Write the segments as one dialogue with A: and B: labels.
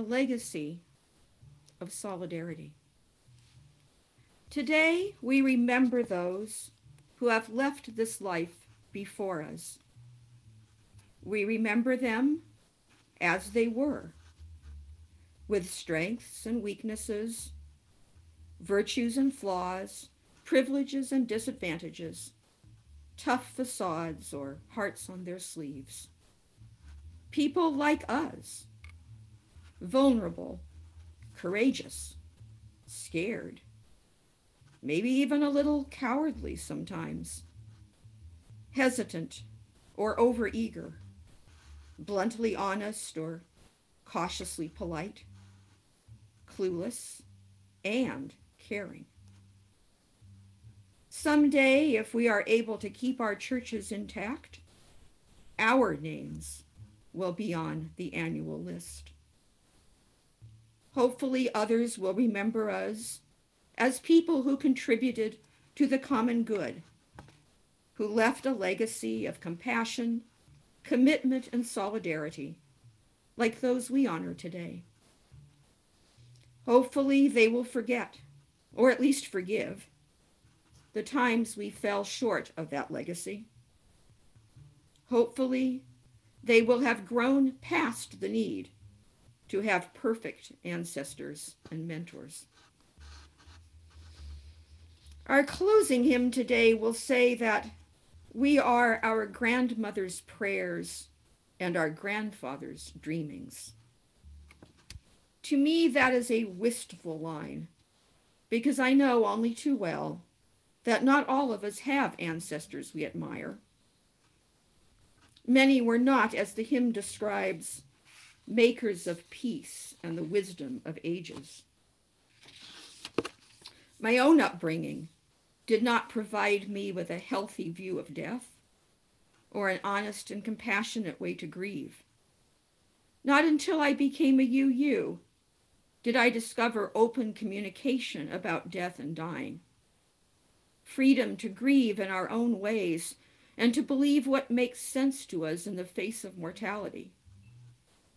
A: a legacy of solidarity. Today, we remember those who have left this life before us. We remember them as they were, with strengths and weaknesses, virtues and flaws, privileges and disadvantages, tough facades or hearts on their sleeves. People like us, vulnerable, courageous, scared, maybe even a little cowardly sometimes, hesitant or overeager, bluntly honest or cautiously polite, clueless and caring. Someday, if we are able to keep our churches intact, our names will be on the annual list. Hopefully, others will remember us as people who contributed to the common good, who left a legacy of compassion, commitment, and solidarity, like those we honor today. Hopefully, they will forget, or at least forgive, the times we fell short of that legacy. Hopefully, they will have grown past the need to have perfect ancestors and mentors. Our closing hymn today will say that we are our grandmother's prayers and our grandfather's dreamings. To me, that is a wistful line because I know only too well that not all of us have ancestors we admire. Many were not, as the hymn describes, makers of peace and the wisdom of ages. My own upbringing did not provide me with a healthy view of death or an honest and compassionate way to grieve. Not until I became a UU did I discover open communication about death and dying, freedom to grieve in our own ways and to believe what makes sense to us in the face of mortality,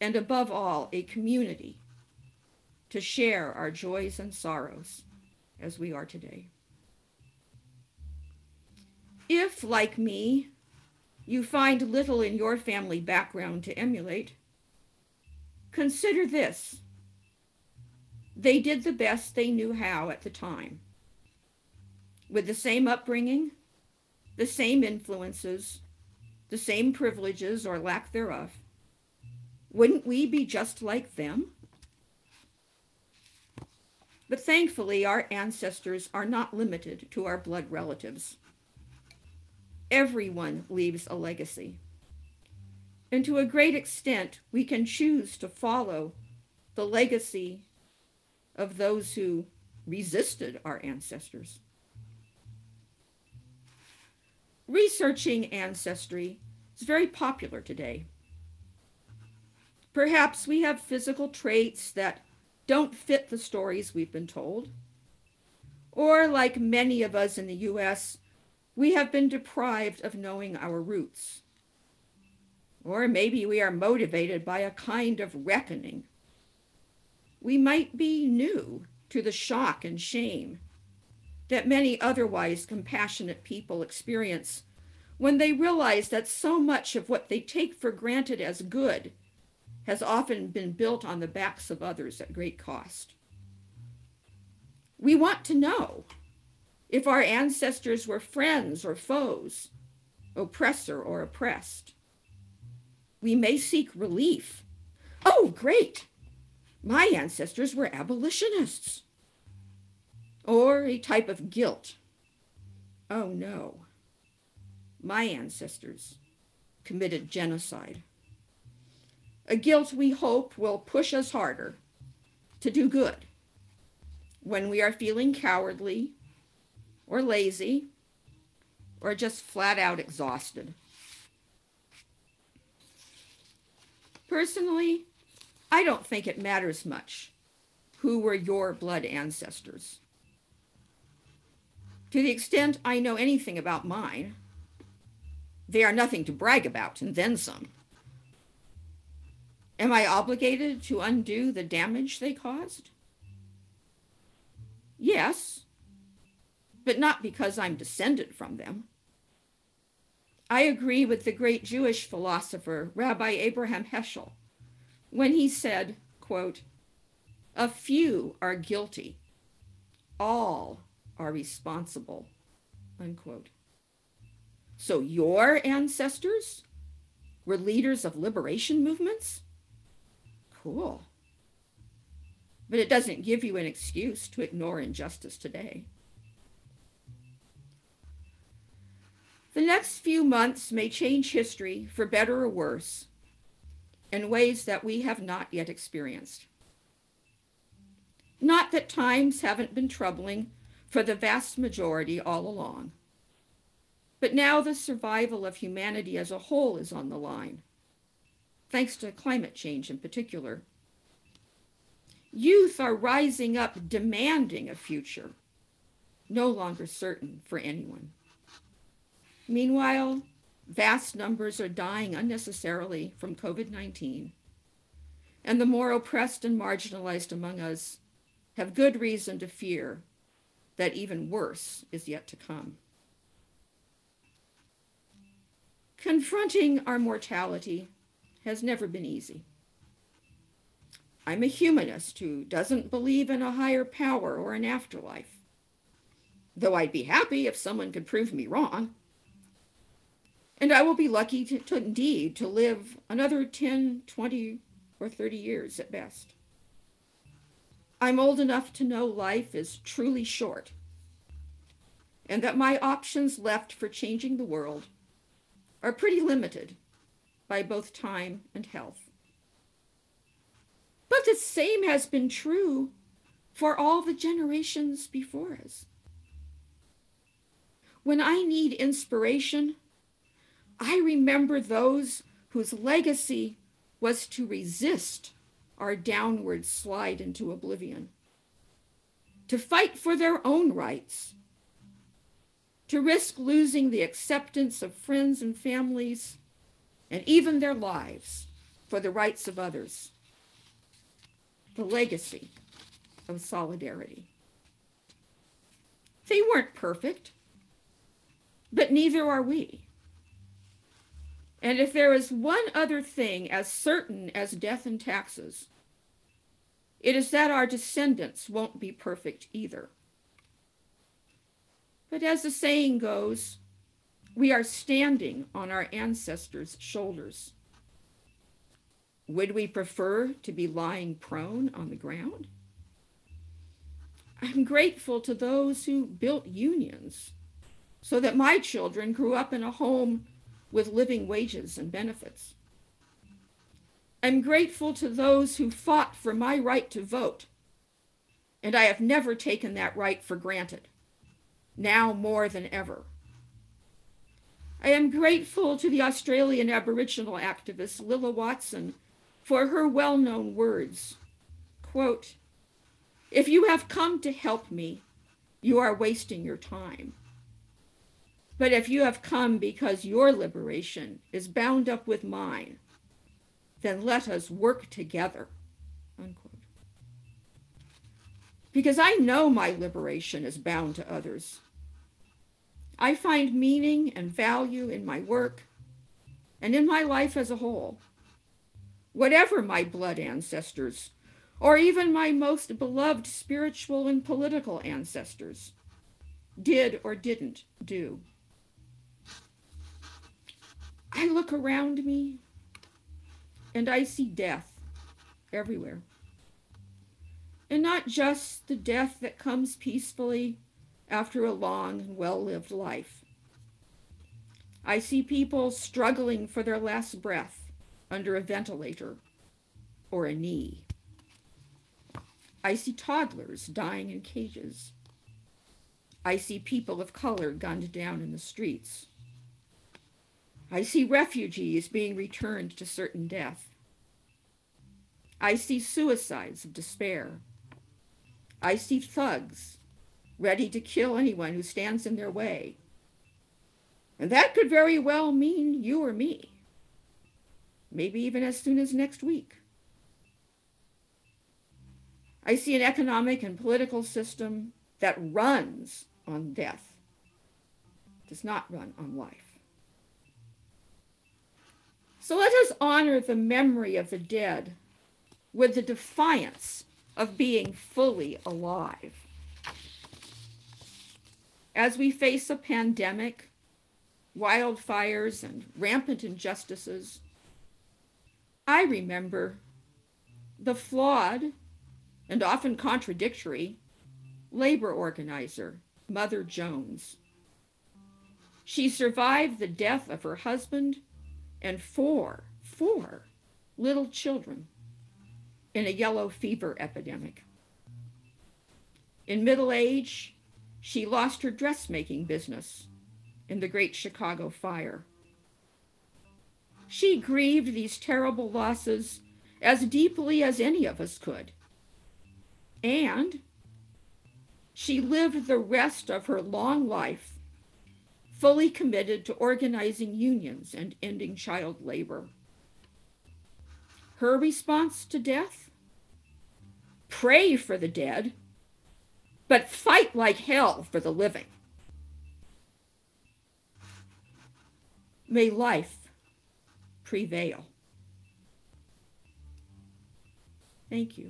A: and above all, a community to share our joys and sorrows as we are today. If, like me, you find little in your family background to emulate, consider this. They did the best they knew how at the time. With the same upbringing, the same influences, the same privileges or lack thereof, wouldn't we be just like them? But thankfully, our ancestors are not limited to our blood relatives everyone leaves a legacy. And to a great extent, we can choose to follow the legacy of those who resisted our ancestors. Researching ancestry is very popular today. Perhaps we have physical traits that don't fit the stories we've been told. Or, like many of us in the US, we have been deprived of knowing our roots. Or maybe we are motivated by a kind of reckoning. We might be new to the shock and shame that many otherwise compassionate people experience when they realize that so much of what they take for granted as good has often been built on the backs of others at great cost. We want to know if our ancestors were friends or foes, oppressor or oppressed. We may seek relief. Oh, great! My ancestors were abolitionists. Or a type of guilt. Oh, no. My ancestors committed genocide. A guilt we hope will push us harder to do good when we are feeling cowardly or lazy or just flat out exhausted. Personally, I don't think it matters much who were your blood ancestors. To the extent I know anything about mine, they are nothing to brag about, and then some. Am I obligated to undo the damage they caused? Yes, but not because I'm descended from them. I agree with the great Jewish philosopher Rabbi Abraham Heschel when he said, quote, a few are guilty, all are responsible, unquote. So your ancestors were leaders of liberation movements? Cool. But it doesn't give you an excuse to ignore injustice today. The next few months may change history for better or worse in ways that we have not yet experienced. Not that times haven't been troubling for the vast majority all along. But now the survival of humanity as a whole is on the line, thanks to climate change in particular. Youth are rising up demanding a future, no longer certain for anyone. Meanwhile, vast numbers are dying unnecessarily from COVID 19, and the more oppressed and marginalized among us have good reason to fear that even worse is yet to come. Confronting our mortality has never been easy. I'm a humanist who doesn't believe in a higher power or an afterlife, though I'd be happy if someone could prove me wrong. And I will be lucky to, to indeed to live another 10, 20, or 30 years at best. I'm old enough to know life is truly short and that my options left for changing the world are pretty limited by both time and health. But the same has been true for all the generations before us. When I need inspiration, I remember those whose legacy was to resist our downward slide into oblivion, to fight for their own rights to risk losing the acceptance of friends and families and even their lives for the rights of others. The legacy of solidarity. They weren't perfect, but neither are we. And if there is one other thing as certain as death and taxes, it is that our descendants won't be perfect either. But as the saying goes, we are standing on our ancestors' shoulders. Would we prefer to be lying prone on the ground? I'm grateful to those who built unions so that my children grew up in a home with living wages and benefits. I'm grateful to those who fought for my right to vote, and I have never taken that right for granted now more than ever. I am grateful to the Australian Aboriginal activist Lilla Watson for her well known words. Quote, if you have come to help me, you are wasting your time. But if you have come because your liberation is bound up with mine, then let us work together. Unquote. Because I know my liberation is bound to others. I find meaning and value in my work and in my life as a whole. Whatever my blood ancestors, or even my most beloved spiritual and political ancestors, did or didn't do. I look around me and I see death everywhere. And not just the death that comes peacefully after a long and well lived life. I see people struggling for their last breath under a ventilator or a knee. I see toddlers dying in cages. I see people of color gunned down in the streets. I see refugees being returned to certain death. I see suicides of despair. I see thugs ready to kill anyone who stands in their way. And that could very well mean you or me, maybe even as soon as next week. I see an economic and political system that runs on death, does not run on life. So let us honor the memory of the dead with the defiance of being fully alive. As we face a pandemic, wildfires, and rampant injustices, I remember the flawed and often contradictory labor organizer, Mother Jones. She survived the death of her husband and four, four little children in a yellow fever epidemic. In middle age, she lost her dressmaking business in the Great Chicago Fire. She grieved these terrible losses as deeply as any of us could. And she lived the rest of her long life fully committed to organizing unions and ending child labor. Her response to death? Pray for the dead, but fight like hell for the living. May life prevail. Thank you.